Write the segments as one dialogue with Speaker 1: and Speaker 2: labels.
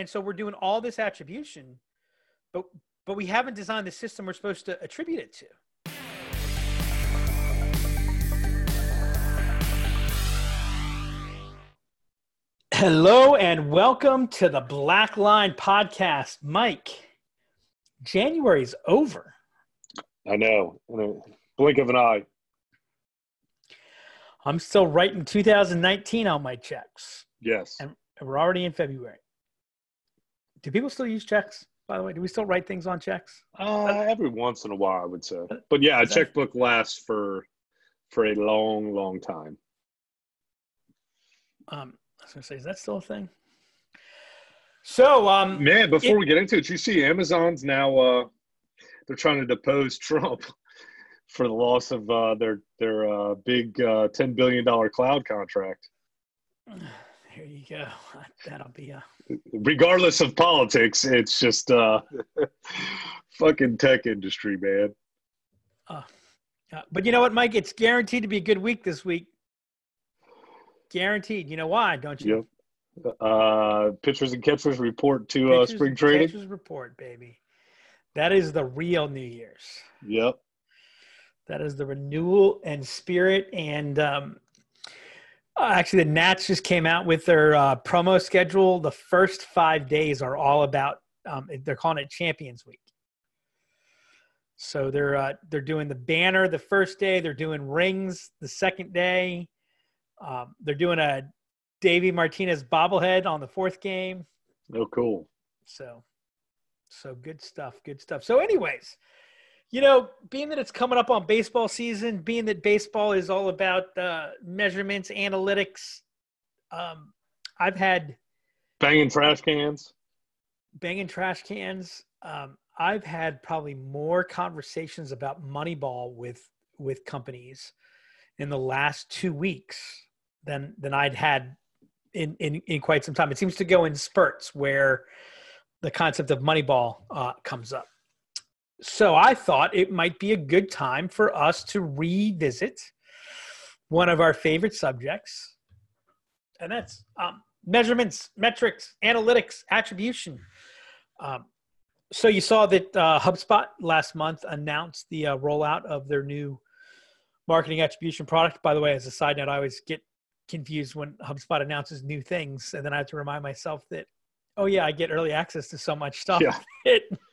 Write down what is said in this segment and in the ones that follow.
Speaker 1: and so we're doing all this attribution, but but we haven't designed the system we're supposed to attribute it to. Hello and welcome to the Black Line Podcast. Mike, January's over.
Speaker 2: I know. In a blink of an eye.
Speaker 1: I'm still writing 2019 on my checks.
Speaker 2: Yes.
Speaker 1: And we're already in February. Do people still use checks, by the way? Do we still write things on checks?
Speaker 2: Uh, every once in a while, I would say. But yeah, a checkbook lasts for for a long, long time.
Speaker 1: Um, I was gonna say, is that still a thing? So, um,
Speaker 2: man, before it, we get into it, you see Amazon's now uh, they're trying to depose Trump for the loss of uh, their their uh, big uh, ten billion dollar cloud contract.
Speaker 1: There you go. That'll be a.
Speaker 2: Regardless of politics, it's just uh, fucking tech industry, man.
Speaker 1: Uh, uh, but you know what, Mike? It's guaranteed to be a good week this week. Guaranteed. You know why, don't you?
Speaker 2: Yep. Uh, pitchers and catchers report to uh, spring training.
Speaker 1: Pitchers report, baby. That is the real New Year's.
Speaker 2: Yep.
Speaker 1: That is the renewal and spirit. And um, actually, the Nats just came out with their uh, promo schedule. The first five days are all about. Um, they're calling it Champions Week. So they're uh, they're doing the banner the first day. They're doing rings the second day. Um, they're doing a Davey Martinez bobblehead on the fourth game.
Speaker 2: Oh, cool.
Speaker 1: So, so good stuff. Good stuff. So, anyways, you know, being that it's coming up on baseball season, being that baseball is all about uh, measurements, analytics, um, I've had
Speaker 2: banging trash cans,
Speaker 1: banging trash cans. Um, I've had probably more conversations about Moneyball with with companies in the last two weeks than than I'd had in in, in quite some time. It seems to go in spurts where the concept of Moneyball uh, comes up so I thought it might be a good time for us to revisit one of our favorite subjects, and that's um, measurements, metrics, analytics, attribution. Um, so you saw that uh, HubSpot last month announced the uh, rollout of their new marketing attribution product. By the way, as a side note, I always get confused when HubSpot announces new things, and then I have to remind myself that, oh yeah, I get early access to so much stuff.
Speaker 2: Yeah.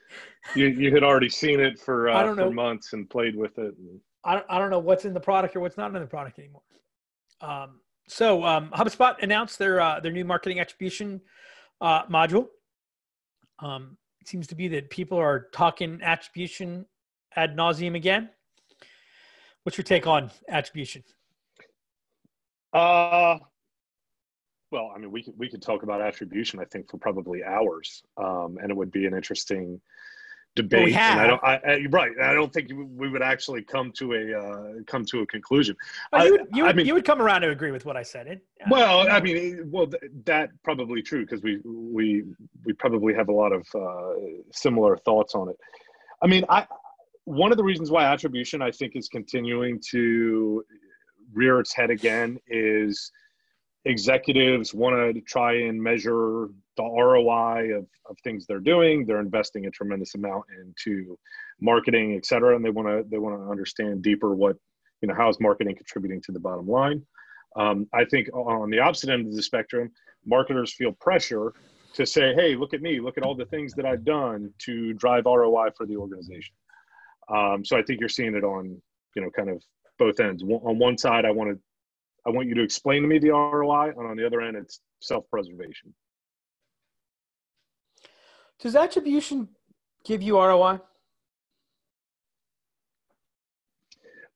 Speaker 2: you you had already seen it for uh, for months and played with it. And...
Speaker 1: I don't, I don't know what's in the product or what's not in the product anymore. Um, so um, HubSpot announced their uh, their new marketing attribution uh, module. Um, it seems to be that people are talking attribution ad nauseum again. What's your take on attribution?
Speaker 2: Uh, well, I mean, we could we could talk about attribution. I think for probably hours, um, and it would be an interesting debate.
Speaker 1: Well, and
Speaker 2: I don't, I, I, right? I don't think we would actually come to a uh, come to a conclusion.
Speaker 1: Oh, you, would, you, would, mean, you would come around to agree with what I said. It,
Speaker 2: uh, well, I mean, well, that probably true because we we we probably have a lot of uh, similar thoughts on it. I mean, I one of the reasons why attribution I think is continuing to rear its head again is executives want to try and measure the ROI of, of things they're doing. They're investing a tremendous amount into marketing, et cetera, and they want to they want to understand deeper what you know how is marketing contributing to the bottom line. Um, I think on the opposite end of the spectrum, marketers feel pressure to say, "Hey, look at me! Look at all the things that I've done to drive ROI for the organization." Um, so I think you're seeing it on you know kind of both ends. On one side, I want to I want you to explain to me the ROI, and on the other end, it's self-preservation.
Speaker 1: Does attribution give you ROI?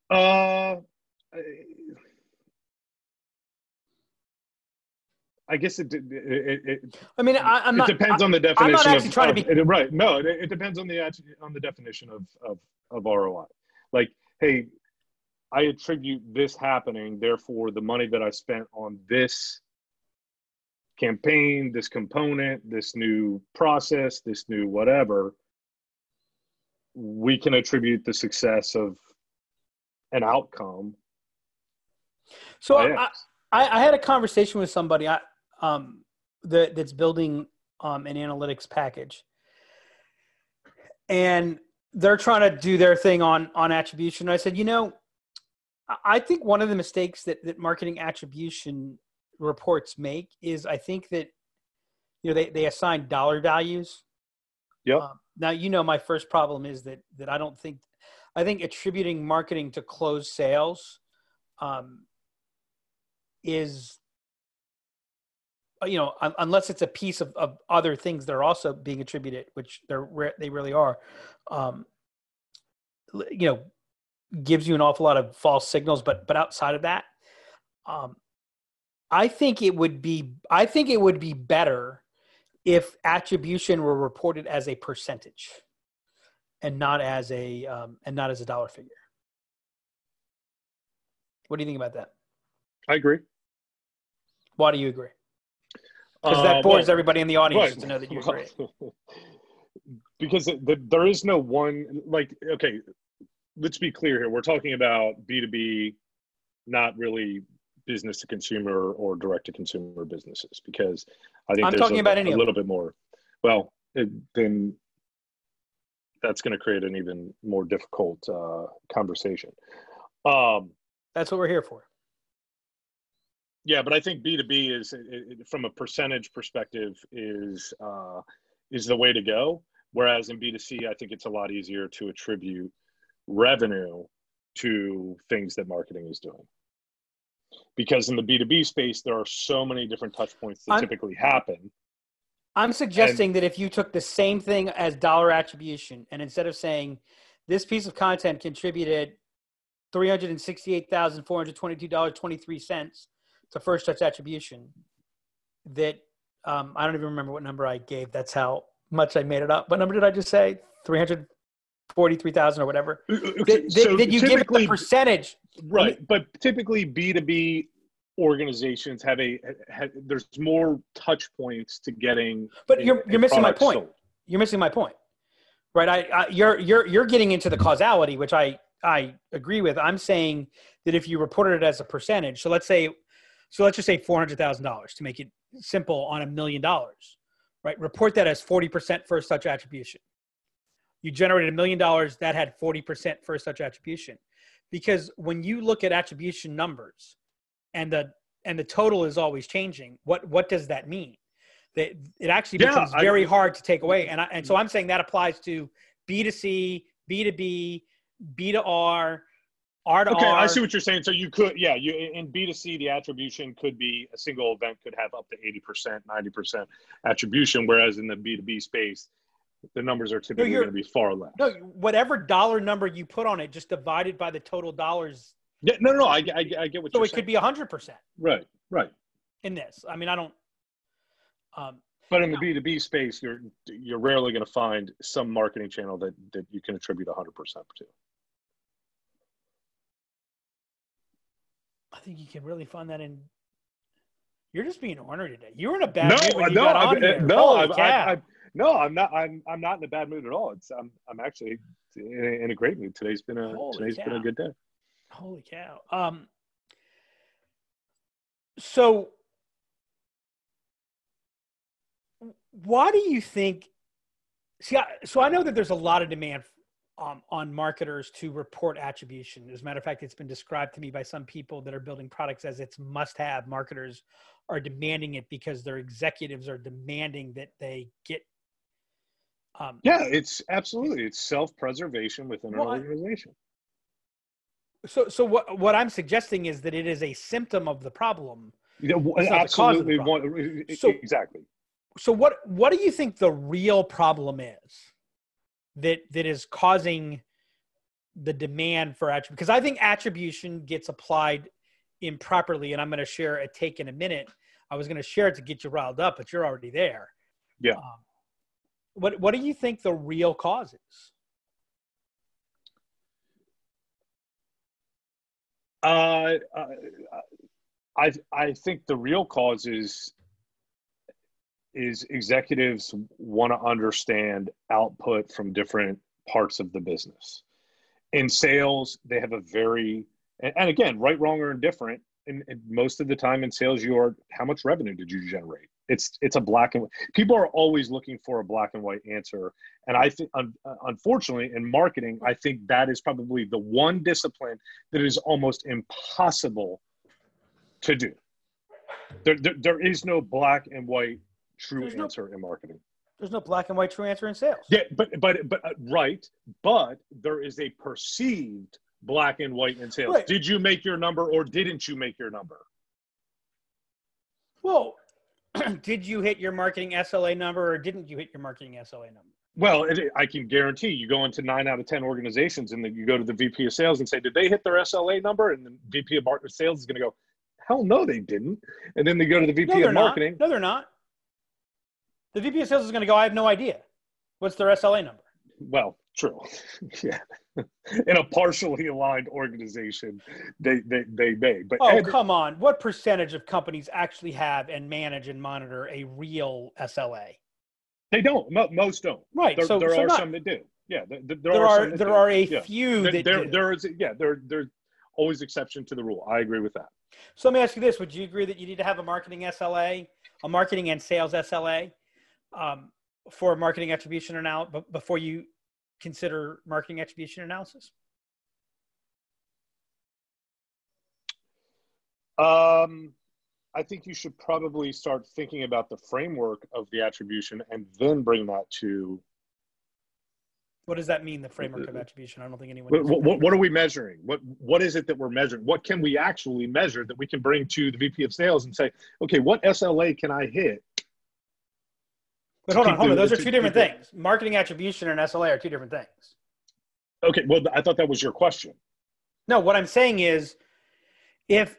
Speaker 2: Uh, I guess it. it, it
Speaker 1: I mean, I, am
Speaker 2: not. It depends I, on the definition. I'm not
Speaker 1: actually
Speaker 2: of,
Speaker 1: trying to be
Speaker 2: right. No, it, it depends on the on the definition of, of of ROI. Like, hey, I attribute this happening, therefore, the money that I spent on this campaign, this component, this new process, this new whatever, we can attribute the success of an outcome.
Speaker 1: So I, I, I, had a conversation with somebody I, um, that, that's building um, an analytics package, and they're trying to do their thing on on attribution. I said, you know, I think one of the mistakes that that marketing attribution reports make is I think that you know they they assign dollar values.
Speaker 2: Yep. Um,
Speaker 1: now you know my first problem is that that I don't think I think attributing marketing to closed sales um, is you know unless it's a piece of, of other things that are also being attributed which they're they really are um, you know gives you an awful lot of false signals but but outside of that um, i think it would be i think it would be better if attribution were reported as a percentage and not as a um, and not as a dollar figure. What do you think about that?
Speaker 2: I agree.
Speaker 1: Why do you agree? Because uh, that bores well, everybody in the audience right. to know that you agree.
Speaker 2: Because there is no one like okay let's be clear here. We're talking about b2b not really business to consumer or direct to consumer businesses because i think
Speaker 1: i'm talking
Speaker 2: a,
Speaker 1: about any
Speaker 2: a little bit more. Well it, then that's going to create an even more difficult uh, conversation. Um,
Speaker 1: that's what we're here for.
Speaker 2: Yeah but i think b2b is it, from a percentage perspective is uh, is the way to go. Whereas in B2C, I think it's a lot easier to attribute revenue to things that marketing is doing. Because in the B2B space, there are so many different touch points that I'm, typically happen.
Speaker 1: I'm suggesting and, that if you took the same thing as dollar attribution, and instead of saying this piece of content contributed $368,422.23 to first touch attribution, that um, I don't even remember what number I gave. That's how much I made it up. What number did I just say? 343,000 or whatever. Uh, uh, okay, did, so did you give it the percentage?
Speaker 2: Right. But typically B2B organizations have a have, there's more touch points to getting
Speaker 1: But you're you're missing my point. Sold. You're missing my point. Right? I, I you're you're you're getting into the causality which I I agree with. I'm saying that if you reported it as a percentage, so let's say so let's just say $400,000 to make it simple on a million dollars right? Report that as 40% first touch attribution. You generated a million dollars that had 40% first touch attribution. Because when you look at attribution numbers and the and the total is always changing, what what does that mean? That it actually becomes yeah, very I, hard to take away. And I, and so mm-hmm. I'm saying that applies to B2C, B2B, B2R, R to
Speaker 2: okay,
Speaker 1: R.
Speaker 2: I see what you're saying. So you could, yeah, you in B2C, the attribution could be a single event could have up to 80%, 90% attribution, whereas in the B2B space, the numbers are typically no, going to be far less.
Speaker 1: No, whatever dollar number you put on it, just divided by the total dollars.
Speaker 2: Yeah, no, no, no I, I, I get what
Speaker 1: so it
Speaker 2: saying.
Speaker 1: could be 100%.
Speaker 2: Right, right.
Speaker 1: In this. I mean, I don't. Um,
Speaker 2: but in the B two B space, you're you're rarely going to find some marketing channel that that you can attribute 100 percent to.
Speaker 1: I think you can really find that in. You're just being ornery today. You were in a bad
Speaker 2: no,
Speaker 1: mood when you
Speaker 2: no,
Speaker 1: got on
Speaker 2: I'm,
Speaker 1: here.
Speaker 2: No, I, I, no, I'm not. I'm I'm not in a bad mood at all. It's I'm I'm actually in a, in a great mood. Today's been a Holy today's cow. been a good day.
Speaker 1: Holy cow! Um. So, why do you think? See, I, so I know that there's a lot of demand um, on marketers to report attribution. As a matter of fact, it's been described to me by some people that are building products as it's must have. Marketers are demanding it because their executives are demanding that they get.
Speaker 2: Um, yeah, it's absolutely it's self preservation within well, an organization.
Speaker 1: So, so what what I'm suggesting is that it is a symptom of the problem.
Speaker 2: Yeah, absolutely, one, so, exactly.
Speaker 1: So, what what do you think the real problem is? that that is causing the demand for attribution because I think attribution gets applied improperly, and I'm going to share a take in a minute. I was going to share it to get you riled up, but you're already there.
Speaker 2: Yeah. Um,
Speaker 1: what What do you think the real cause is?
Speaker 2: Uh, I I think the real cause is is executives want to understand output from different parts of the business. In sales, they have a very and, again, right, wrong, or indifferent. And, and, most of the time in sales, you are how much revenue did you generate? It's it's a black and white. People are always looking for a black and white answer, and I think un, unfortunately in marketing, I think that is probably the one discipline that is almost impossible to do. There, there, there is no black and white true There's answer no, in marketing.
Speaker 1: There's no black and white true answer in sales.
Speaker 2: Yeah, but but but uh, right, but there is a perceived black and white in sales. Right. Did you make your number or didn't you make your number?
Speaker 1: Well, did you hit your marketing SLA number or didn't you hit your marketing SLA number?
Speaker 2: Well, it, I can guarantee you go into nine out of 10 organizations and then you go to the VP of sales and say, did they hit their SLA number? And the VP of marketing sales is going to go, hell no, they didn't. And then they go to the VP
Speaker 1: no,
Speaker 2: of marketing.
Speaker 1: Not. No, they're not. The VP of sales is going to go, I have no idea. What's their SLA number?
Speaker 2: Well, true. yeah. In a partially aligned organization, they, they, they may. But
Speaker 1: oh, come on. What percentage of companies actually have and manage and monitor a real SLA?
Speaker 2: They don't. Most don't.
Speaker 1: Right.
Speaker 2: There,
Speaker 1: so,
Speaker 2: there
Speaker 1: so
Speaker 2: are
Speaker 1: not,
Speaker 2: some that do. Yeah. There, there,
Speaker 1: there
Speaker 2: are,
Speaker 1: are there do. are a yeah. few
Speaker 2: there,
Speaker 1: that
Speaker 2: there,
Speaker 1: do.
Speaker 2: there is yeah there there's always exception to the rule. I agree with that.
Speaker 1: So let me ask you this: Would you agree that you need to have a marketing SLA, a marketing and sales SLA, um, for marketing attribution or analysis before you consider marketing attribution analysis?
Speaker 2: Um, I think you should probably start thinking about the framework of the attribution and then bring that to.
Speaker 1: What does that mean? The framework of attribution? I don't think anyone.
Speaker 2: What, what, what, are we measuring? What What is it that we're measuring? What can we actually measure that we can bring to the VP of Sales and say, okay, what SLA can I hit
Speaker 1: but hold on, hold on. Those are two different things. Marketing attribution and SLA are two different things.
Speaker 2: Okay, well, I thought that was your question.
Speaker 1: No, what I'm saying is, if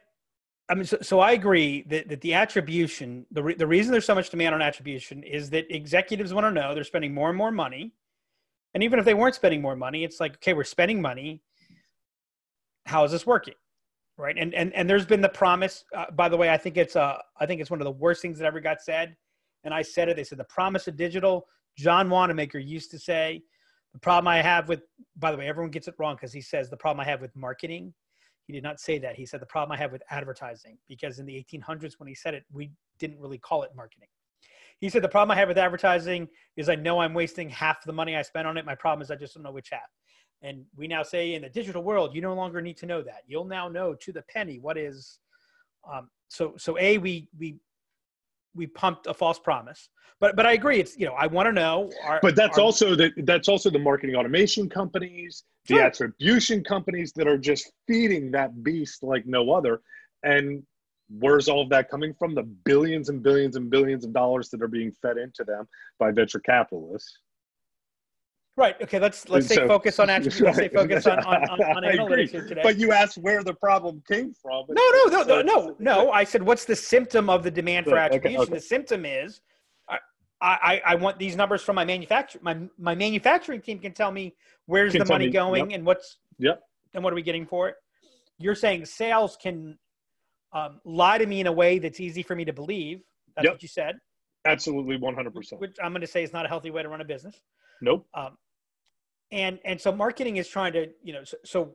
Speaker 1: I mean, so, so I agree that, that the attribution, the re, the reason there's so much demand on attribution is that executives want to know they're spending more and more money, and even if they weren't spending more money, it's like, okay, we're spending money. How is this working? Right, and and and there's been the promise. Uh, by the way, I think it's uh, I think it's one of the worst things that ever got said and I said it. They said the promise of digital. John Wanamaker used to say, the problem I have with, by the way, everyone gets it wrong because he says the problem I have with marketing. He did not say that. He said the problem I have with advertising because in the 1800s when he said it, we didn't really call it marketing. He said the problem I have with advertising is I know I'm wasting half the money I spend on it. My problem is I just don't know which half. And we now say in the digital world, you no longer need to know that. You'll now know to the penny what is. Um, so so a we we we pumped a false promise. But but I agree. It's you know I want to know.
Speaker 2: Our, but that's our, also the that's also the marketing automation companies, the attribution companies that are just feeding that beast like no other. And where's all of that coming from? The billions and billions and billions of dollars that are being fed into them by venture capitalists.
Speaker 1: Right. Okay. Let's let's so, stay focused on attributes. Let's stay focused on on, on, on analytics here today.
Speaker 2: But you asked where the problem came from.
Speaker 1: No, no, no, no, no, no. I said, what's the symptom of the demand for attribution? Okay, okay. The symptom is, I, I, I want these numbers from my manufacturer. My my manufacturing team can tell me where's can the money me, going yep. and what's
Speaker 2: yep.
Speaker 1: and what are we getting for it. You're saying sales can um, lie to me in a way that's easy for me to believe. That's yep. what you said.
Speaker 2: Absolutely, one hundred percent.
Speaker 1: Which I'm going to say is not a healthy way to run a business.
Speaker 2: Nope. Um,
Speaker 1: and and so marketing is trying to you know so so,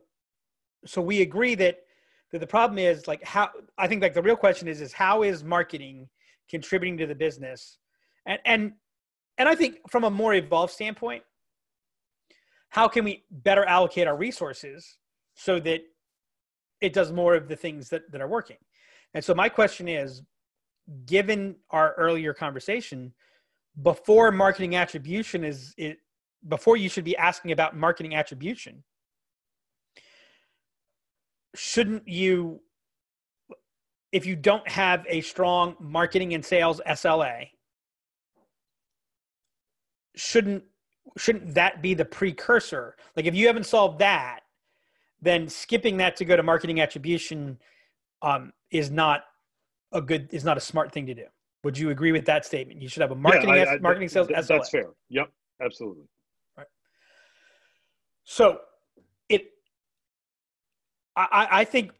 Speaker 1: so we agree that that the problem is like how I think like the real question is is how is marketing contributing to the business and and and I think from a more evolved standpoint how can we better allocate our resources so that it does more of the things that, that are working and so my question is given our earlier conversation before marketing attribution is it before you should be asking about marketing attribution. Shouldn't you if you don't have a strong marketing and sales SLA shouldn't shouldn't that be the precursor? Like if you haven't solved that then skipping that to go to marketing attribution um, is not a good is not a smart thing to do would you agree with that statement you should have a marketing yeah, I, I, marketing sales
Speaker 2: SLA. that's fair yep absolutely
Speaker 1: so it, I, I think,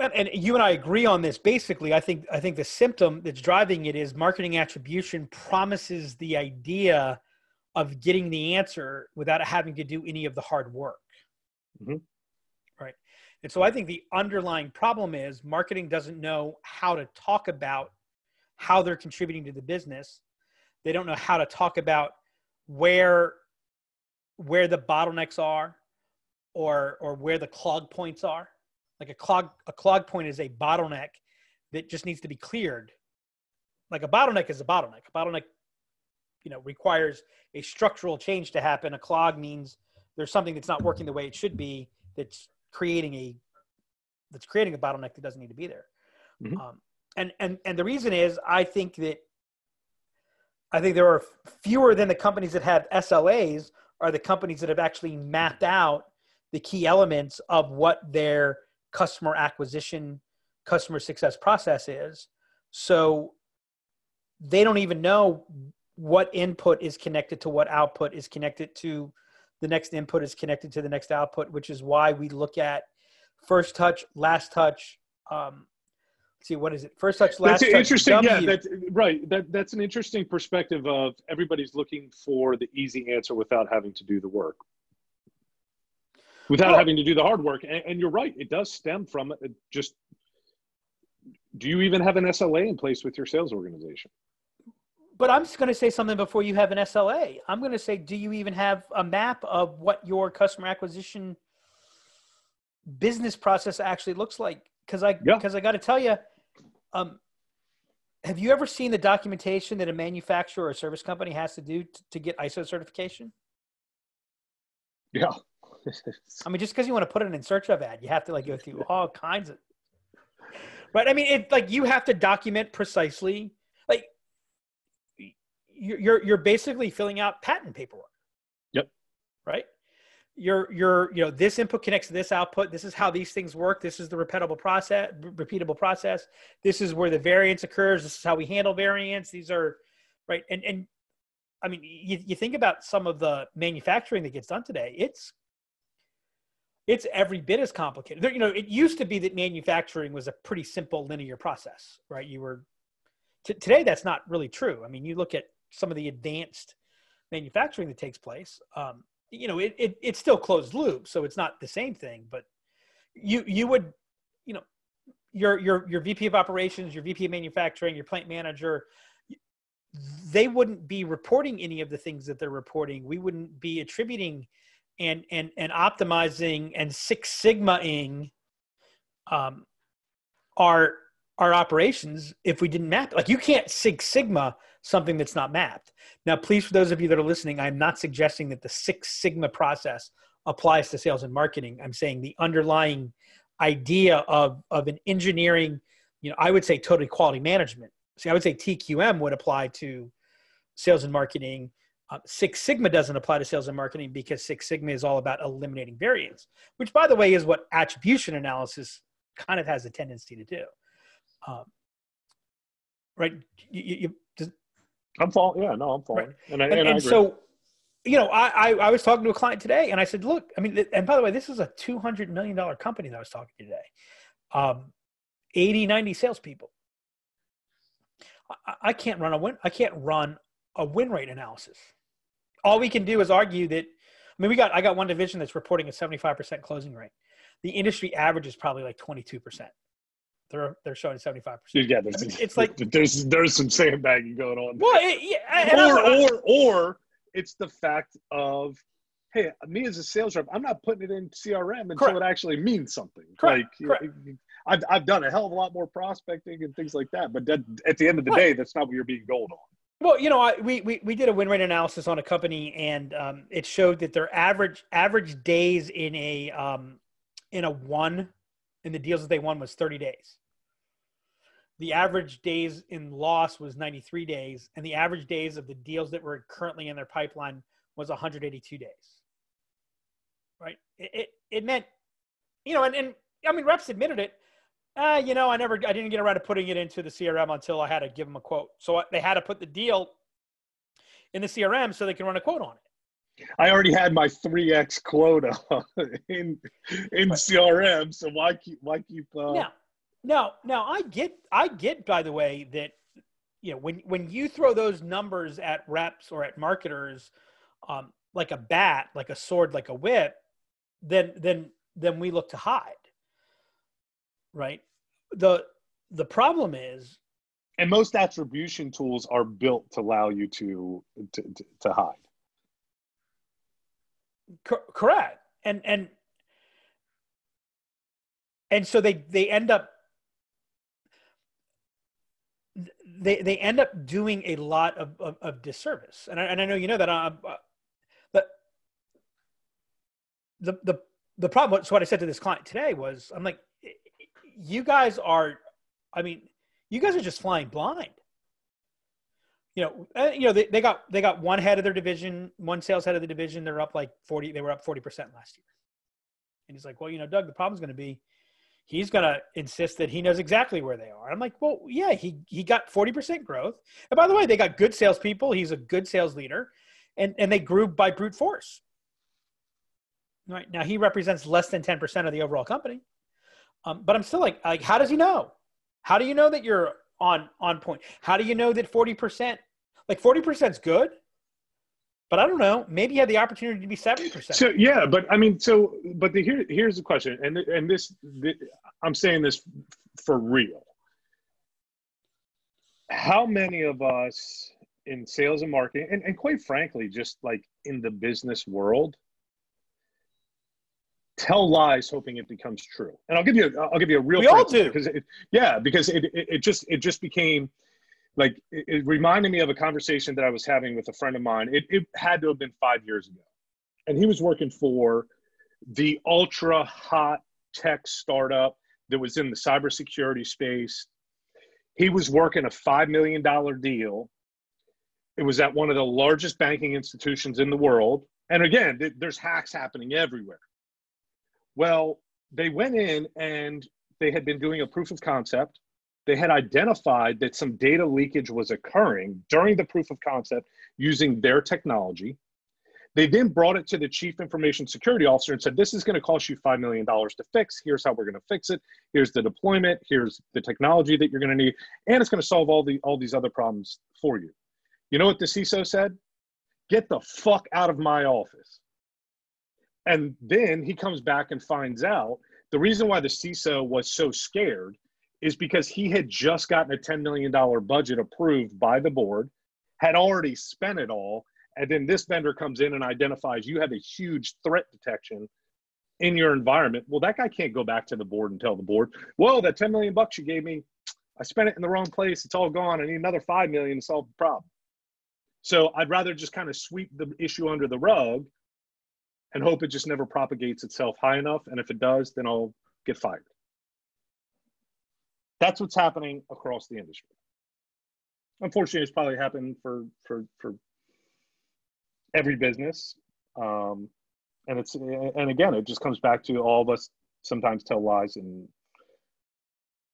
Speaker 1: and you and I agree on this. Basically, I think I think the symptom that's driving it is marketing attribution promises the idea of getting the answer without having to do any of the hard work. Mm-hmm. Right. And so I think the underlying problem is marketing doesn't know how to talk about how they're contributing to the business. They don't know how to talk about where where the bottlenecks are or or where the clog points are. Like a clog a clog point is a bottleneck that just needs to be cleared. Like a bottleneck is a bottleneck. A bottleneck, you know, requires a structural change to happen. A clog means there's something that's not working the way it should be that's creating a that's creating a bottleneck that doesn't need to be there. Mm-hmm. Um, and and and the reason is I think that I think there are fewer than the companies that have SLAs are the companies that have actually mapped out the key elements of what their customer acquisition, customer success process is. So they don't even know what input is connected to what output is connected to the next input is connected to the next output, which is why we look at first touch, last touch. Um, see, what is it? First touch, last
Speaker 2: that's
Speaker 1: touch.
Speaker 2: Interesting. W. Yeah, that's right. That that's an interesting perspective of everybody's looking for the easy answer without having to do the work, without well, having to do the hard work. And, and, you're right. It does stem from uh, just. Do you even have an SLA in place with your sales organization?
Speaker 1: But I'm just going to say something before you have an SLA. I'm going to say, do you even have a map of what your customer acquisition business process actually looks like? Because I because yeah. I got to tell you, um, have you ever seen the documentation that a manufacturer or service company has to do t- to get ISO certification?
Speaker 2: Yeah.
Speaker 1: I mean, just because you want to put it in search of ad, you have to like go through all kinds of. But I mean, it like you have to document precisely Like you're you're basically filling out patent paperwork.
Speaker 2: Yep.
Speaker 1: Right. You're you're you know this input connects to this output. This is how these things work. This is the repeatable process. Repeatable process. This is where the variance occurs. This is how we handle variance. These are right. And and I mean, you, you think about some of the manufacturing that gets done today. It's it's every bit as complicated. There, you know, it used to be that manufacturing was a pretty simple linear process, right? You were t- today that's not really true. I mean, you look at some of the advanced manufacturing that takes place. Um, you know, it, it, it's still closed loop, so it's not the same thing. But you you would, you know, your your your VP of operations, your VP of manufacturing, your plant manager, they wouldn't be reporting any of the things that they're reporting. We wouldn't be attributing and and and optimizing and Six Sigma-ing um, our our operations if we didn't map. Like you can't Six Sigma something that's not mapped. Now, please, for those of you that are listening, I'm not suggesting that the Six Sigma process applies to sales and marketing. I'm saying the underlying idea of, of an engineering, you know, I would say total quality management. See, I would say TQM would apply to sales and marketing. Uh, Six Sigma doesn't apply to sales and marketing because Six Sigma is all about eliminating variance, which, by the way, is what attribution analysis kind of has a tendency to do. Um, right? You, you,
Speaker 2: I'm following. Yeah, no, I'm following. Right.
Speaker 1: And, I, and, and, and so, you know, I, I, I was talking to a client today, and I said, look, I mean, and by the way, this is a two hundred million dollar company that I was talking to today. Um, 80, 90 salespeople. I, I can't run a win. I can't run a win rate analysis. All we can do is argue that. I mean, we got I got one division that's reporting a 75% closing rate. The industry average is probably like 22% they're they're showing seventy five percent.
Speaker 2: Yeah, there's, I mean, it's like there's there's some sandbagging going on.
Speaker 1: Well, it,
Speaker 2: yeah, or or or it's the fact of hey, me as a sales rep, I'm not putting it in CRM until Correct. it actually means something.
Speaker 1: Correct. Like Correct.
Speaker 2: I've I've done a hell of a lot more prospecting and things like that, but that, at the end of the day, that's not what you're being gold on.
Speaker 1: Well, you know, I, we, we we did a win rate analysis on a company, and um, it showed that their average average days in a um, in a one in the deals that they won was 30 days the average days in loss was 93 days, and the average days of the deals that were currently in their pipeline was 182 days. Right? It, it, it meant, you know, and, and I mean, reps admitted it. Uh, you know, I never, I didn't get around to putting it into the CRM until I had to give them a quote. So they had to put the deal in the CRM so they can run a quote on it.
Speaker 2: I already had my three X quota in in CRM, so why keep why keep? Uh,
Speaker 1: yeah, now, now I get, I get, by the way, that you know when when you throw those numbers at reps or at marketers, um, like a bat, like a sword, like a whip, then then then we look to hide. Right. The the problem is,
Speaker 2: and most attribution tools are built to allow you to to, to, to hide
Speaker 1: Co- correct and and and so they they end up they they end up doing a lot of, of, of disservice. And I, and I know you know that uh, but the the the problem so what i said to this client today was i'm like you guys are i mean you guys are just flying blind. You know uh, you know they, they got they got one head of their division one sales head of the division. They're up like 40 they were up 40% last year. And he's like well you know doug the problem's going to be he's going to insist that he knows exactly where they are. I'm like well yeah he he got 40% growth. And by the way they got good salespeople. He's a good sales leader. And and they grew by brute force. Right. Now he represents less than 10% of the overall company. Um, but i'm still like like how does he know? How do you know that you're on on point? How do you know that 40% like 40% is good but I don't know. Maybe you had the opportunity to be seventy percent.
Speaker 2: So yeah, but I mean, so but the, here here's the question, and and this the, I'm saying this for real. How many of us in sales and marketing, and, and quite frankly, just like in the business world, tell lies hoping it becomes true? And I'll give you I'll give you a real.
Speaker 1: We all do
Speaker 2: because it, yeah, because it, it it just it just became like it, it, reminded me of a conversation that I was having with a friend of mine. It, it had to have been five years ago. And he was working for the ultra hot tech startup that was in the cybersecurity space. He was working a $5 million deal. It was at one of the largest banking institutions in the world. And again, th- there's hacks happening everywhere. Well, they went in and they had been doing a proof of concept they had identified that some data leakage was occurring during the proof of concept using their technology. They then brought it to the chief information security officer and said, This is going to cost you $5 million to fix. Here's how we're going to fix it. Here's the deployment. Here's the technology that you're going to need. And it's going to solve all, the, all these other problems for you. You know what the CISO said? Get the fuck out of my office. And then he comes back and finds out the reason why the CISO was so scared is because he had just gotten a $10 million budget approved by the board, had already spent it all, and then this vendor comes in and identifies you have a huge threat detection in your environment. Well, that guy can't go back to the board and tell the board, well, that 10 million bucks you gave me, I spent it in the wrong place. It's all gone. I need another 5 million to solve the problem. So I'd rather just kind of sweep the issue under the rug and hope it just never propagates itself high enough. And if it does, then I'll get fired. That's what's happening across the industry. Unfortunately, it's probably happened for for for every business, um, and it's and again, it just comes back to all of us sometimes tell lies and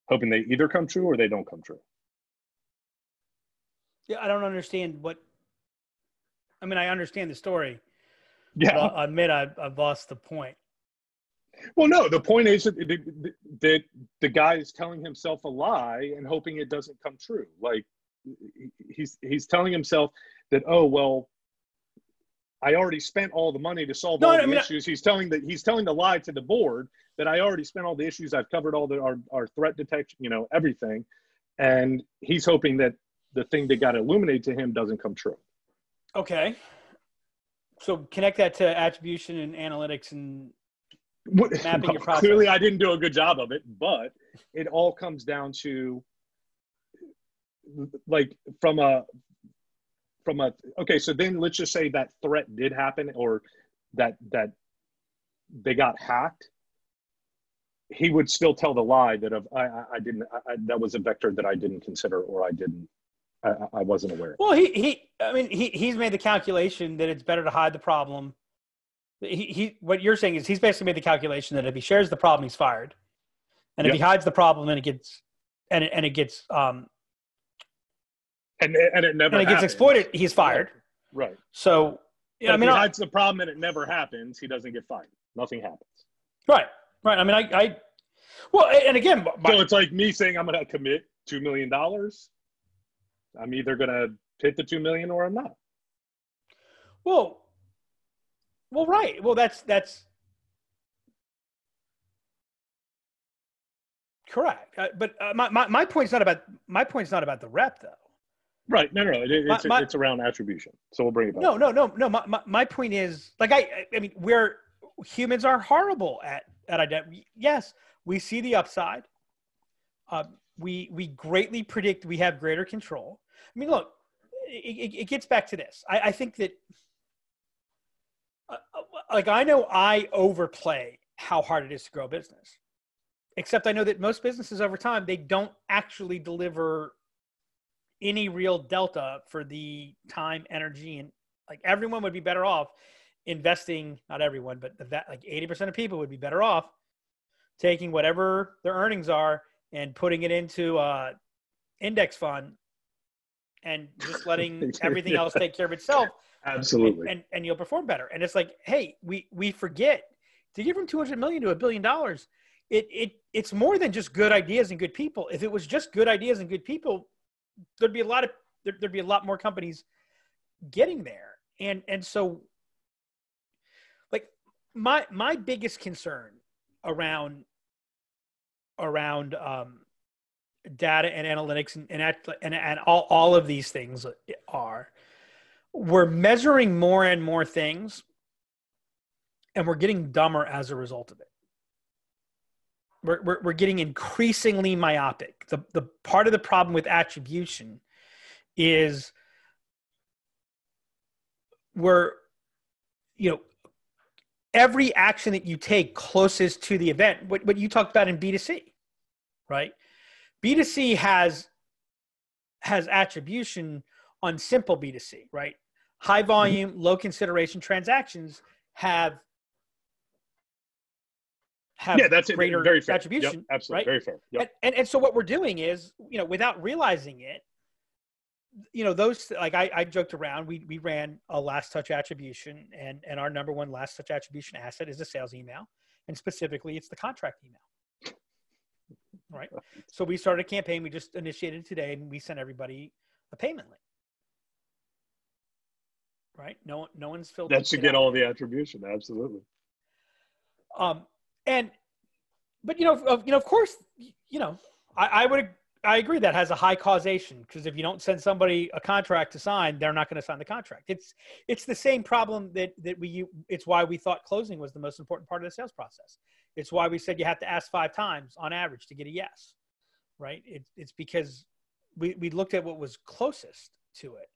Speaker 2: hoping they either come true or they don't come true.
Speaker 1: Yeah, I don't understand what. I mean, I understand the story.
Speaker 2: Yeah,
Speaker 1: I'll admit I've, I've lost the point.
Speaker 2: Well, no, the point is that, that the guy is telling himself a lie and hoping it doesn't come true. Like he's he's telling himself that oh well, I already spent all the money to solve no, all the issues. He's telling that he's telling the lie to the board that I already spent all the issues. I've covered all the our, our threat detection, you know, everything, and he's hoping that the thing that got illuminated to him doesn't come true.
Speaker 1: Okay. So connect that to attribution and analytics and
Speaker 2: mapping your process. Clearly, I didn't do a good job of it, but it all comes down to like from a from a okay. So then let's just say that threat did happen, or that that they got hacked. He would still tell the lie that of I, I didn't I, that was a vector that I didn't consider or I didn't I, I wasn't aware.
Speaker 1: Well, he he I mean he he's made the calculation that it's better to hide the problem he, he what you're saying is he's basically made the calculation that if he shares the problem, he's fired, and if he hides the problem, and it gets and it, and it gets um
Speaker 2: and and it never
Speaker 1: and it gets exploited, he's fired.
Speaker 2: Right. right.
Speaker 1: So
Speaker 2: yeah, I mean, he hides the problem and it never happens, he doesn't get fired. Nothing happens.
Speaker 1: Right. Right. I mean, I, I well, and again,
Speaker 2: my, so it's like me saying I'm going to commit two million dollars. I'm either going to hit the two million or I'm not.
Speaker 1: Well, well, right. Well, that's that's correct. Uh, but uh, my, my my point's not about my point's not about the rep though.
Speaker 2: Right. No, no, no. It, it's,
Speaker 1: My-
Speaker 2: it's around attribution. So we'll bring it back.
Speaker 1: No, no, no, no. My, my, my point is like I I mean we're humans are horrible at at identity. Yes, we see the upside. Uh, we we greatly predict we have greater control. I mean, look, it, it, it gets back to this. I, I think that like I know I overplay how hard it is to grow a business. Except I know that most businesses over time they don't actually deliver any real delta for the time, energy, and like everyone would be better off investing. Not everyone, but the like eighty percent of people would be better off taking whatever their earnings are and putting it into a index fund and just letting everything else take care of itself
Speaker 2: Absolutely.
Speaker 1: and, and you'll perform better. And it's like, hey, we we forget to give from 200 million to a billion dollars. It it it's more than just good ideas and good people. If it was just good ideas and good people, there'd be a lot of there, there'd be a lot more companies getting there. And and so like my my biggest concern around around um data and analytics and and, and, and all, all of these things are we're measuring more and more things and we're getting dumber as a result of it. We're, we're, we're getting increasingly myopic. The, the part of the problem with attribution is we're you know every action that you take closest to the event what, what you talked about in b2c right? B2c has has attribution on simple b2c right high mm-hmm. volume low consideration transactions have have
Speaker 2: yeah, that's it.
Speaker 1: greater
Speaker 2: Very fair.
Speaker 1: attribution
Speaker 2: Yep, absolutely.
Speaker 1: right
Speaker 2: Very fair. Yep.
Speaker 1: and, and and so what we're doing is you know without realizing it you know those like I, I joked around we we ran a last touch attribution and and our number one last touch attribution asset is a sales email and specifically it's the contract email right so we started a campaign we just initiated today and we sent everybody a payment link right no no one's filled
Speaker 2: That should get all the attribution. Absolutely.
Speaker 1: Um, and, but you know, of, you know, of course, you know, I, I would, I agree that has a high causation because if you don't send somebody a contract to sign, they're not going to sign the contract. It's, it's the same problem that that we. It's why we thought closing was the most important part of the sales process. It's why we said you have to ask five times on average to get a yes, right? It's it's because we we looked at what was closest to it.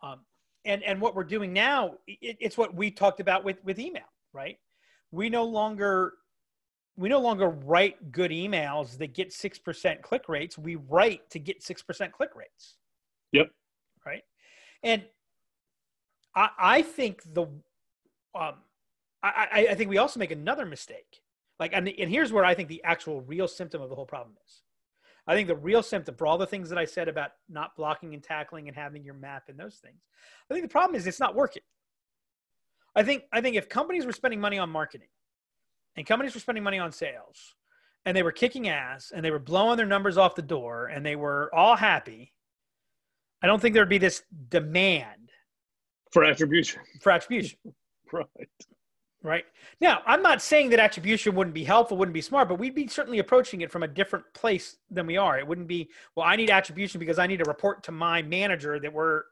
Speaker 1: Um, and and what we're doing now, it, it's what we talked about with with email, right? we no longer we no longer write good emails that get 6% click rates. We write to get 6% click rates.
Speaker 2: Yep.
Speaker 1: right? And i i think the um i i, I think we also make another mistake. Like and, and here's where i think the actual real symptom of the whole problem is i think the real symptom for all the things that i said about not blocking and tackling and having your map and those things i think the problem is it's not working I think I think if companies were spending money on marketing and companies were spending money on sales and they were kicking ass and they were blowing their numbers off the door and they were all happy, I don't think there'd be this demand
Speaker 2: For attribution.
Speaker 1: for attribution.
Speaker 2: Right.
Speaker 1: Right. Now, I'm not saying that attribution wouldn't be helpful, wouldn't be smart, but we'd be certainly approaching it from a different place than we are. It wouldn't be, well, I need attribution because I need to report to my manager that we're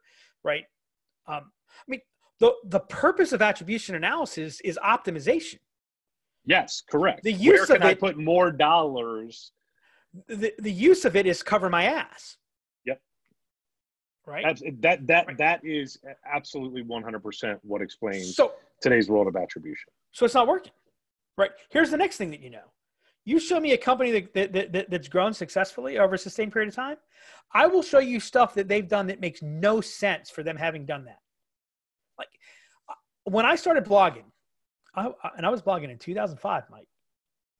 Speaker 1: right. Um, I mean, the the purpose of attribution analysis is optimization.
Speaker 2: Yes, correct.
Speaker 1: The use
Speaker 2: Where
Speaker 1: of
Speaker 2: can I put more dollars?
Speaker 1: The the use of it is cover my ass.
Speaker 2: Yep.
Speaker 1: Right.
Speaker 2: That that
Speaker 1: Right.
Speaker 2: that is absolutely 100% what explains
Speaker 1: So
Speaker 2: today's world of attribution.
Speaker 1: so it's not working. Right. Here's the next thing that you know. You show me a company that, that, that, that- that's grown successfully over a sustained period of time. I will show you stuff that they've done that makes no sense for them having done that. Like uh, when I started blogging, I, I- and I was blogging in 2005, Mike.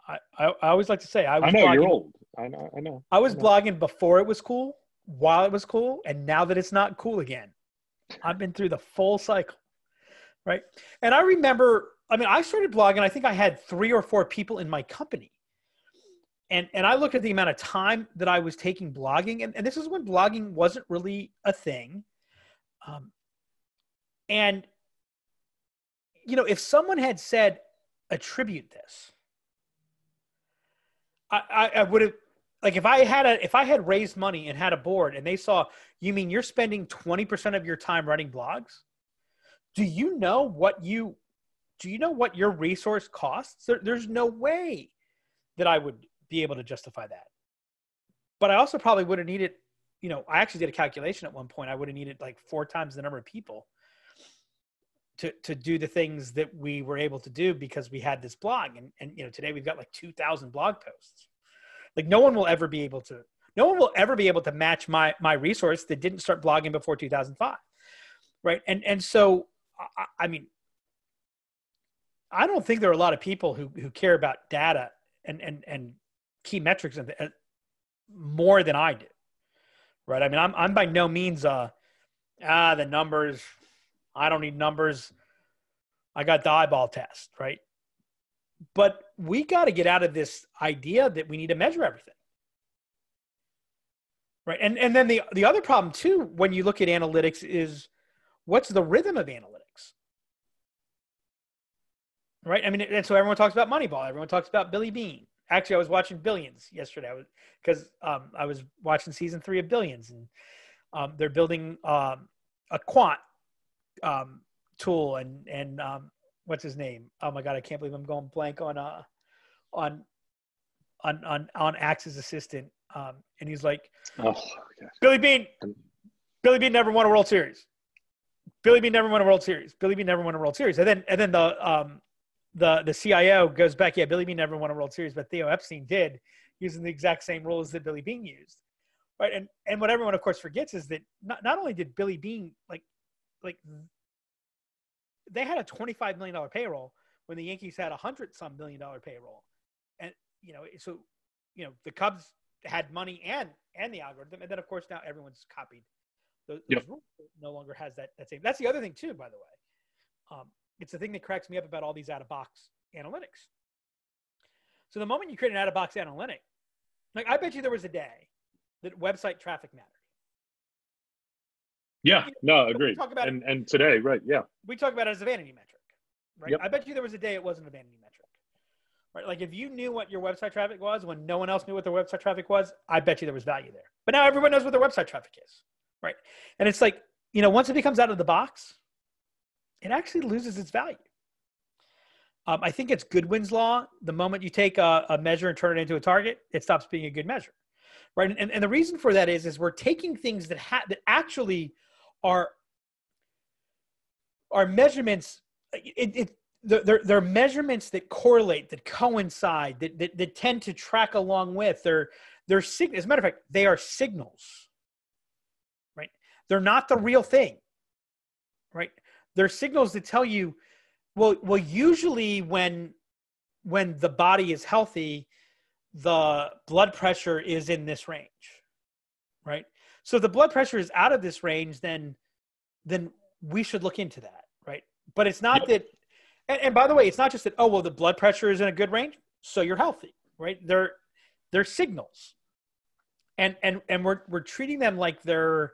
Speaker 1: I, I, I always like to say I was
Speaker 2: I know
Speaker 1: blogging,
Speaker 2: you're old. I know. I know.
Speaker 1: I was
Speaker 2: I know.
Speaker 1: blogging before it was cool, while it was cool, and now that it's not cool again. I've been through the full cycle. Right. And I remember, I mean, I started blogging, I think I had three or four people in my company. And and I looked at the amount of time that I was taking blogging, and, and this is when blogging wasn't really a thing. Um, and you know, if someone had said, attribute this, I, I, I would have like if I had a if I had raised money and had a board and they saw you mean you're spending 20% of your time writing blogs? Do you know what you do you know what your resource costs? There, there's no way that I would be able to justify that. But I also probably would have needed, you know, I actually did a calculation at one point. I would have needed like four times the number of people to to do the things that we were able to do because we had this blog. And and you know, today we've got like 2,000 blog posts. Like no one will ever be able to no one will ever be able to match my my resource that didn't start blogging before 2005 right and and so I, I, mean i don't think there are a lot of people who who care about data and and and key metrics and more than i do right i mean i'm i'm by no means uh ah the numbers i don't need numbers i got the eyeball test right but we got to get out of this idea that we need to measure everything Right. And and then the the other problem too when you look at analytics is what's the rhythm of analytics? Right? I mean and so everyone talks about Moneyball, everyone talks about Billy Beane. Actually, I was watching Billions yesterday. I was because um, I was watching season three of Billions, and um, they're building um, a quant um, tool, and and um, what's his name? Oh my god, I can't believe I'm going blank on uh on on on on Axe's assistant. Um, and he's like, oh, Billy Beane, Billy Beane never won a World Series. Billy Beane never won a World Series. Billy Beane never won a World Series. And then and then the um the the CIO goes back, yeah, Billy Beane never won a World Series, but Theo Epstein did, using the exact same rules that Billy Beane used. Right. And and what everyone of course forgets is that not, not only did Billy Beane like like they had a $25 million payroll when the Yankees had a hundred some million dollar payroll. And you know, so you know, the Cubs had money and and the algorithm, and then of course now everyone's copied those, yep. rules. No longer has that that same. That's the other thing too, by the way. Um, it's the thing that cracks me up about all these out of box analytics. So the moment you create an out of box analytic, like I bet you there was a day that website traffic mattered.
Speaker 2: Yeah, no, agreed. and, it, and today, right? Yeah,
Speaker 1: we talk about it as a vanity metric, right? Yep. I bet you there was a day it wasn't a vanity metric right? Like if you knew what your website traffic was when no one else knew what their website traffic was, I bet you there was value there. But now everyone knows what their website traffic is, right? And it's like, you know, once it becomes out of the box, it actually loses its value. Um, I think it's Goodwin's law. The moment you take a, a, measure and turn it into a target, it stops being a good measure, right? And, and the reason for that is, is we're taking things that ha- that actually are are measurements. It, it, they're, they're measurements that correlate, that coincide, that, that, that tend to track along with. They're, they're sig- as a matter of fact, they are signals, right? They're not the real thing, right? They're signals that tell you, well, well, usually when when the body is healthy, the blood pressure is in this range, right? So if the blood pressure is out of this range, then then we should look into that, right? But it's not yep. that and, and by the way, it's not just that, oh, well, the blood pressure is in a good range, so you're healthy, right? They're, they're signals. And, and, and we're, we're treating them like they're,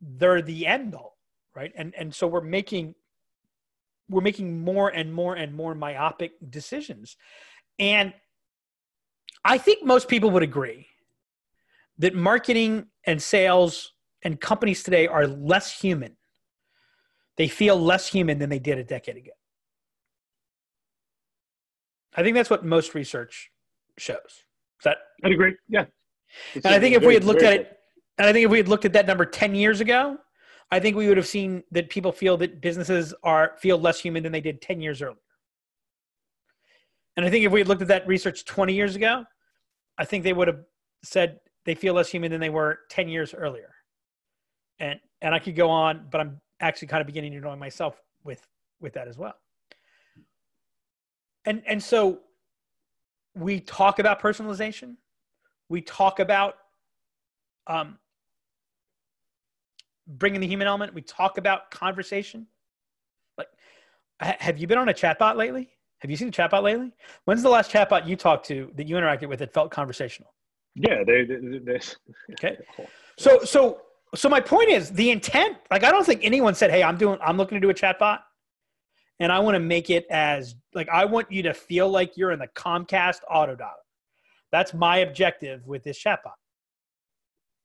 Speaker 1: they're the end all, right? And, and so we're making, we're making more and more and more myopic decisions. And I think most people would agree that marketing and sales and companies today are less human they feel less human than they did a decade ago. I think that's what most research shows. Is that?
Speaker 2: I'd agree. Yeah.
Speaker 1: And I think if we had looked at it, and I think if we had looked at that number 10 years ago, I think we would have seen that people feel that businesses are feel less human than they did 10 years earlier. And I think if we had looked at that research 20 years ago, I think they would have said they feel less human than they were 10 years earlier. And and I could go on, but I'm actually kind of beginning to annoy myself with with that as well. And and so we talk about personalization. We talk about um, bringing the human element. We talk about conversation. Like, have you been on a chatbot lately? Have you seen a chatbot lately? When's the last chatbot you talked to that you interacted with that felt conversational?
Speaker 2: Yeah, they, they, they
Speaker 1: okay. So so so my point is the intent. Like I don't think anyone said, "Hey, I'm doing. I'm looking to do a chatbot, and I want to make it as like I want you to feel like you're in the Comcast auto dial. That's my objective with this chatbot.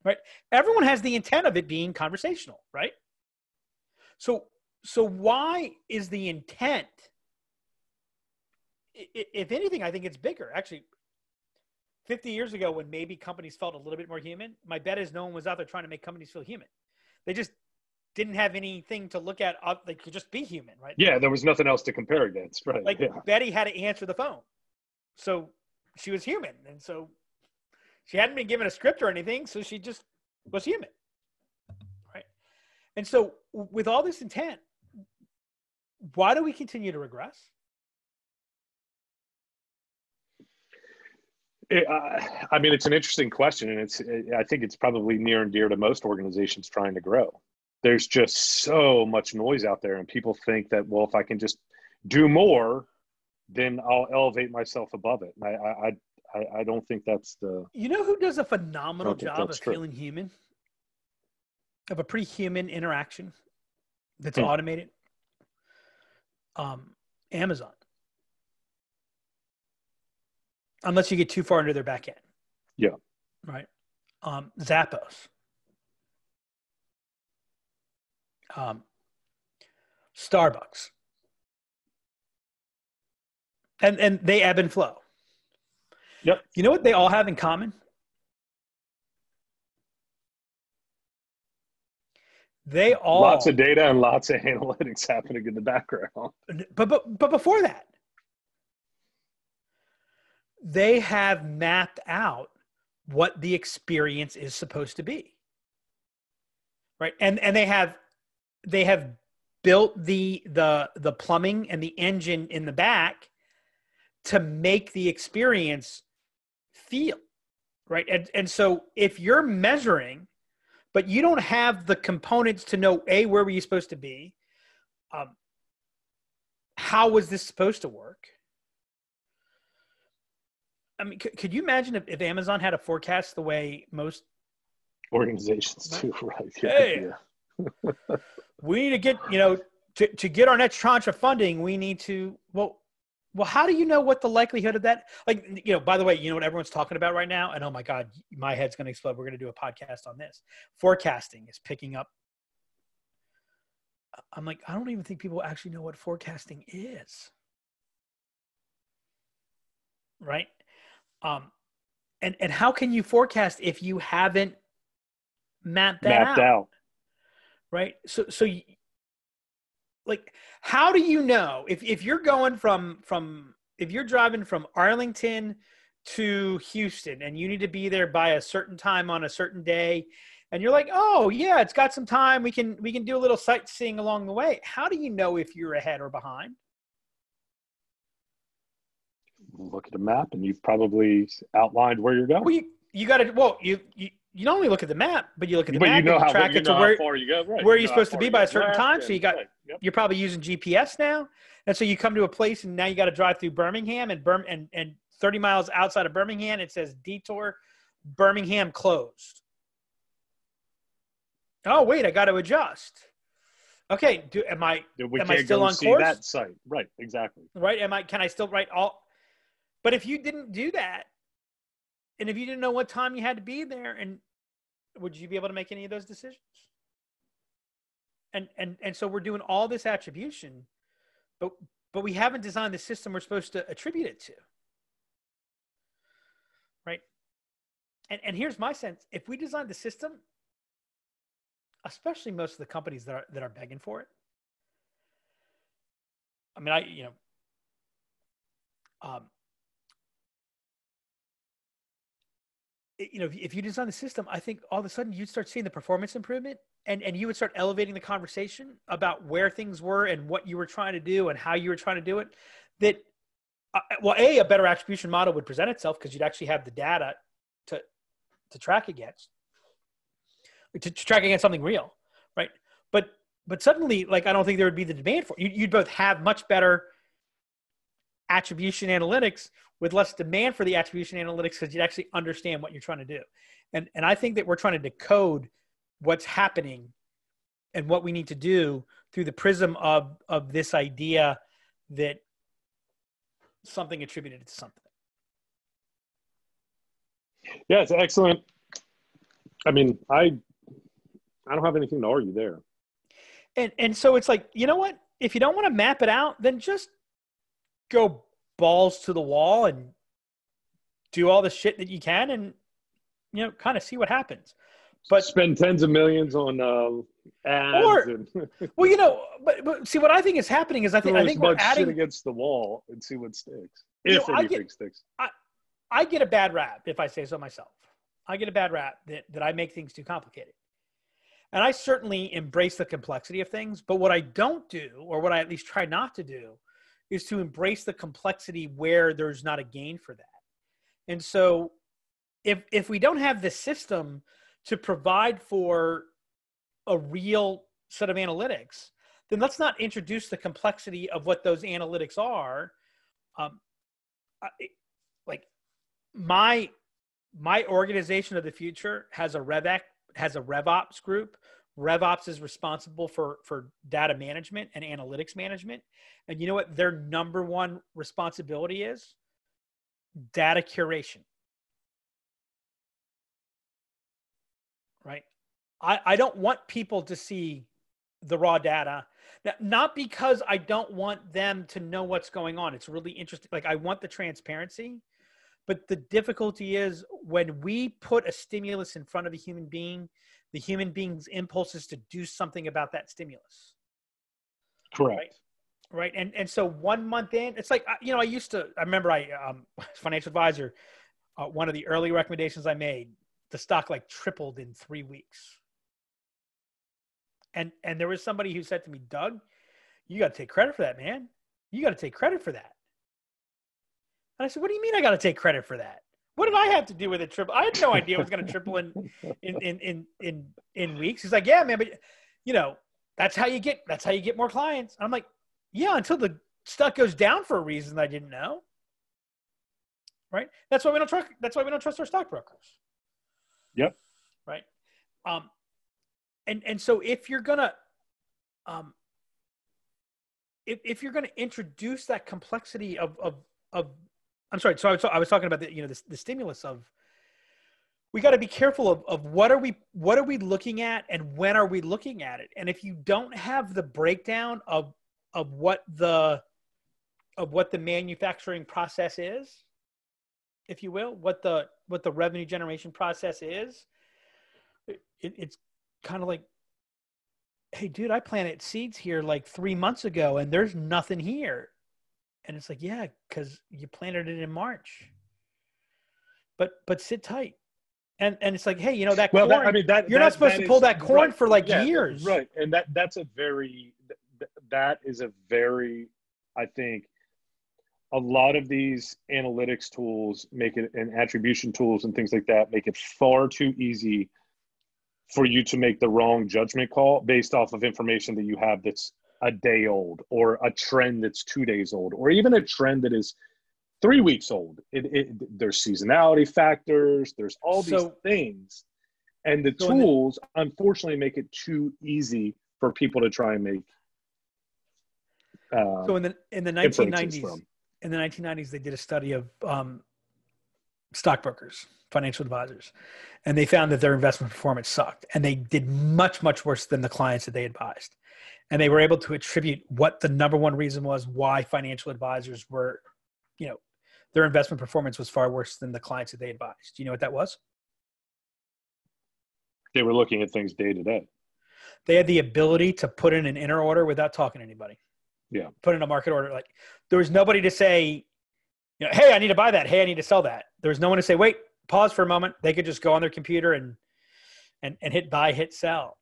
Speaker 1: Right? Everyone has the intent of it being conversational, right? So so why is the intent if anything I think it's bigger. Actually 50 years ago when maybe companies felt a little bit more human, my bet is no one was out there trying to make companies feel human. They just didn't have anything to look at. Uh, they could just be human, right?
Speaker 2: Yeah, there was nothing else to compare against, right?
Speaker 1: Like
Speaker 2: yeah.
Speaker 1: Betty had to answer the phone, so she was human, and so she hadn't been given a script or anything, so she just was human, right? And so, with all this intent, why do we continue to regress?
Speaker 2: It, uh, I mean, it's an interesting question, and it's I think it's probably near and dear to most organizations trying to grow. There's just so much noise out there, and people think that well, if I can just do more, then I'll elevate myself above it. And I, I, I, I don't think that's the.
Speaker 1: You know who does a phenomenal job of true. feeling human? Of a pretty human interaction that's hmm. automated. Um, Amazon unless you get too far into their back end.
Speaker 2: Yeah.
Speaker 1: Right. Um, Zappos. Um, Starbucks. And and they ebb and flow.
Speaker 2: Yep.
Speaker 1: You know what they all have in common? They all
Speaker 2: lots of data and lots of analytics happening in the background.
Speaker 1: But but but before that, they have mapped out what the experience is supposed to be right and and they have they have built the the the plumbing and the engine in the back to make the experience feel right? And and so if you're measuring but you don't have the components to know a where were you supposed to be? Um, how was this supposed to work? I mean, could, could you imagine if, if Amazon had a forecast the way most
Speaker 2: organizations do, right?
Speaker 1: Yeah, hey, yeah. we need to get, you know, to, to get our next tranche of funding, we need to, well, well, how do you know what the likelihood of that? Like, you know, by the way, you know what everyone's talking about right now? And oh my God, my head's going to explode. We're going to do a podcast on this. Forecasting is picking up. I'm like, I don't even think people actually know what forecasting is. Right? Um, and and how can you forecast if you haven't mapped that
Speaker 2: mapped
Speaker 1: out?
Speaker 2: out?
Speaker 1: Right. So so like how do you know if if you're going from from if you're driving from Arlington to Houston and you need to be there by a certain time on a certain day and you're like, "Oh, yeah, it's got some time. We can we can do a little sightseeing along the way." How do you know if you're ahead or behind?
Speaker 2: look at a map and you've probably outlined where you're going.
Speaker 1: Well, you, you got to, well, you, you, you don't only look at the map, but you look at the
Speaker 2: but
Speaker 1: map
Speaker 2: you know
Speaker 1: how,
Speaker 2: track
Speaker 1: it
Speaker 2: to
Speaker 1: where,
Speaker 2: far you go, right.
Speaker 1: where
Speaker 2: you
Speaker 1: you're supposed to be by a certain time. So you got,
Speaker 2: right. Yep.
Speaker 1: you're probably using GPS now. And so you come to a place and now you got to drive through Birmingham and Birm and, and 30 miles outside of Birmingham, it says detour Birmingham closed. Oh, wait, I got to adjust. Okay, do am I
Speaker 2: we
Speaker 1: am I still on course?
Speaker 2: That site, right? Exactly.
Speaker 1: Right? Am I? Can I still write all? But if you didn't do that, and if you didn't know what time you had to be there, and would you be able to make any of those decisions? And and and so we're doing all this attribution, but but we haven't designed the system we're supposed to attribute it to. Right? And and here's my sense: if we design the system, especially most of the companies that are that are begging for it. I mean, I you know, um, you know, if you design the system, I think all of a sudden you'd start seeing the performance improvement and, and you would start elevating the conversation about where things were and what you were trying to do and how you were trying to do it. That, uh, well, A, a better attribution model would present itself because you'd actually have the data to, to track against, to, to track against something real, right? But, but suddenly, like, I don't think there would be the demand for it. You'd both have much better attribution analytics with less demand for the attribution analytics because you actually understand what you're trying to do. And, and I think that we're trying to decode what's happening and what we need to do through the prism of, of this idea that something attributed to something.
Speaker 2: Yeah, it's excellent. I mean, I I don't have anything to argue there.
Speaker 1: And and so it's like, you know what? If you don't want to map it out, then just go balls to the wall and do all the shit that you can and you know, kind of see what happens.
Speaker 2: But spend tens of millions on uh, ads. Or, and
Speaker 1: well, you know, but, but see what I think is happening is I think I think we're adding
Speaker 2: against the wall and see what sticks. If know, anything get, sticks.
Speaker 1: I, I get a bad rap if I say so myself. I get a bad rap that, that I make things too complicated. And I certainly embrace the complexity of things, but what I don't do, or what I at least try not to do, is to embrace the complexity where there's not a gain for that. And so if if we don't have the system to provide for a real set of analytics, then let's not introduce the complexity of what those analytics are. Um, like my my organization of the future has a RevEx has a RevOps group. RevOps is responsible for for data management and analytics management. And you know what their number one responsibility is? Data curation. Right? I, I don't want people to see the raw data. Now, not because I don't want them to know what's going on. It's really interesting. Like I want the transparency, but the difficulty is when we put a stimulus in front of a human being the human being's impulse is to do something about that stimulus.
Speaker 2: Correct.
Speaker 1: Right? right? And and so one month in, it's like you know I used to. I remember I um, financial advisor. Uh, one of the early recommendations I made, the stock like tripled in three weeks. And and there was somebody who said to me, Doug, you got to take credit for that, man. You got to take credit for that. And I said, What do you mean I got to take credit for that? What did I have to do with a triple? I had no idea it was going to triple in, in, in, in, in, in weeks. He's like, yeah, man, but you know, that's how you get, that's how you get more clients. I'm like, yeah, until the stock goes down for a reason I didn't know. Right. That's why we don't trust, that's why we don't trust our stockbrokers.
Speaker 2: Yep.
Speaker 1: Right. Um, and, and so if you're going to, um, if, if you're to introduce that complexity of, of, of I'm sorry. So I was, I was talking about the you know the, the stimulus of we got to be careful of, of what are we what are we looking at and when are we looking at it and if you don't have the breakdown of of what the of what the manufacturing process is if you will what the what the revenue generation process is it, it's kind of like hey dude i planted seeds here like three months ago and there's nothing here and it's like, yeah, because you planted it in March. But but sit tight. And and it's like, hey, you know that well, corn. That, I mean, that you're that, not supposed to pull is, that corn right, for like yeah, years,
Speaker 2: right? And that that's a very that is a very, I think, a lot of these analytics tools make it and attribution tools and things like that make it far too easy for you to make the wrong judgment call based off of information that you have that's a day old or a trend that's two days old or even a trend that is three weeks old. It, it there's seasonality factors there's all these so, things. And the so tools the, unfortunately make it too easy for people to try and make
Speaker 1: uh, so in the in the 1990s in the 1990s they did a study of um, stockbrokers financial advisors and they found that their investment performance sucked and they did much much worse than the clients that they advised and they were able to attribute what the number one reason was why financial advisors were, you know, their investment performance was far worse than the clients that they advised. Do you know what that was?
Speaker 2: They were looking at things day to day.
Speaker 1: They had the ability to put in an inner order without talking to anybody.
Speaker 2: Yeah.
Speaker 1: Put in a market order. Like there was nobody to say, you know, hey, I need to buy that. Hey, I need to sell that. There was no one to say, wait, pause for a moment. They could just go on their computer and and and hit buy, hit sell.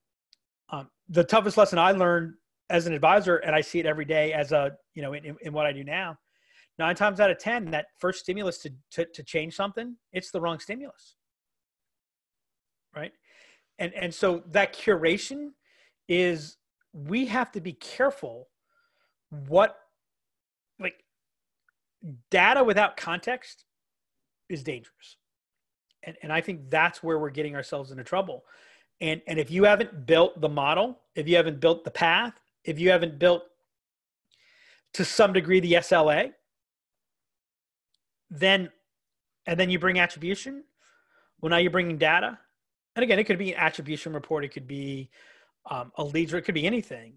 Speaker 1: The toughest lesson I learned as an advisor, and I see it every day as a, you know, in, in what I do now, nine times out of 10, that first stimulus to, to, to change something, it's the wrong stimulus. Right. And, and so that curation is, we have to be careful what, like, data without context is dangerous. And, and I think that's where we're getting ourselves into trouble and, and if you haven't built the model, if you haven't built the path, if you haven't built to some degree the SLA, then and then you bring attribution, Well, now you're bringing data, and again, it could be an attribution report, it could be um, a leads, or it could be anything,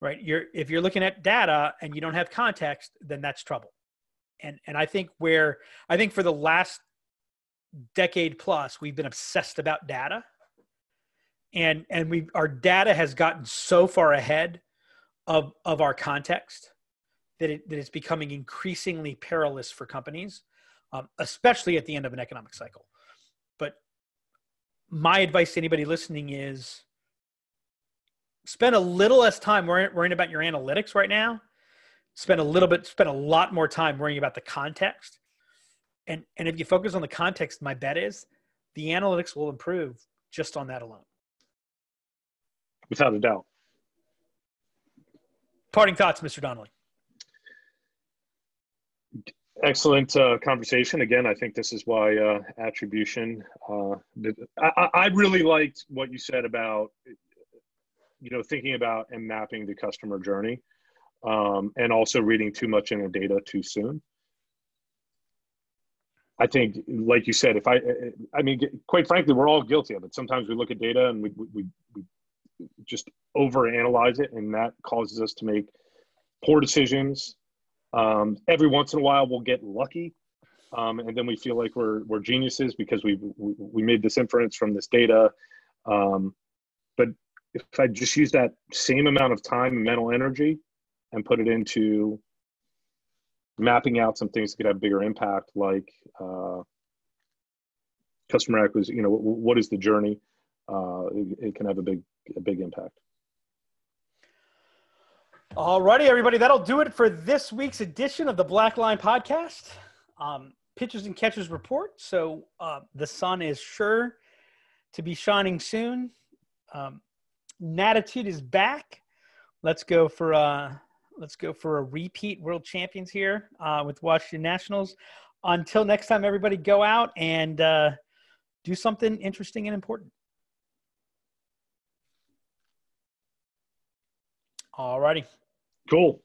Speaker 1: right? You're if you're looking at data and you don't have context, then that's trouble. And and I think where I think for the last decade plus, we've been obsessed about data, and and we our data has gotten so far ahead of of our context that it that it's becoming increasingly perilous for companies, um, especially at the end of an economic cycle. But my advice to anybody listening is spend a little less time worrying, worrying about your analytics right now. Spend a little bit, spend a lot more time worrying about the context. And and if you focus on the context, my bet is the analytics will improve just on that alone.
Speaker 2: Without a doubt.
Speaker 1: Parting thoughts, Mr. Donnelly.
Speaker 2: Excellent uh, conversation. Again, I think this is why uh, attribution. Uh, I, I really liked what you said about, you know, thinking about and mapping the customer journey, um, and also reading too much in the data too soon. I think, like you said, if I, I mean, quite frankly, we're all guilty of it. Sometimes we look at data and we we, we just overanalyze it, and that causes us to make poor decisions um, every once in a while, we'll get lucky, um, and then we feel like we're we're geniuses because we we made this inference from this data. Um, but if I just use that same amount of time and mental energy and put it into mapping out some things that could have bigger impact, like uh, customer acquisition, you know, what is the journey? Uh, it, it can have a big a big impact.
Speaker 1: All righty, everybody. That'll do it for this week's edition of the Black Line Podcast. Um, pitchers and catchers report. So uh, the sun is sure to be shining soon. Um, Natitude is back. Let's go for a let's go for a repeat world champions here uh, with Washington Nationals. Until next time, everybody, go out and uh, do something interesting and important. All righty.
Speaker 2: Cool.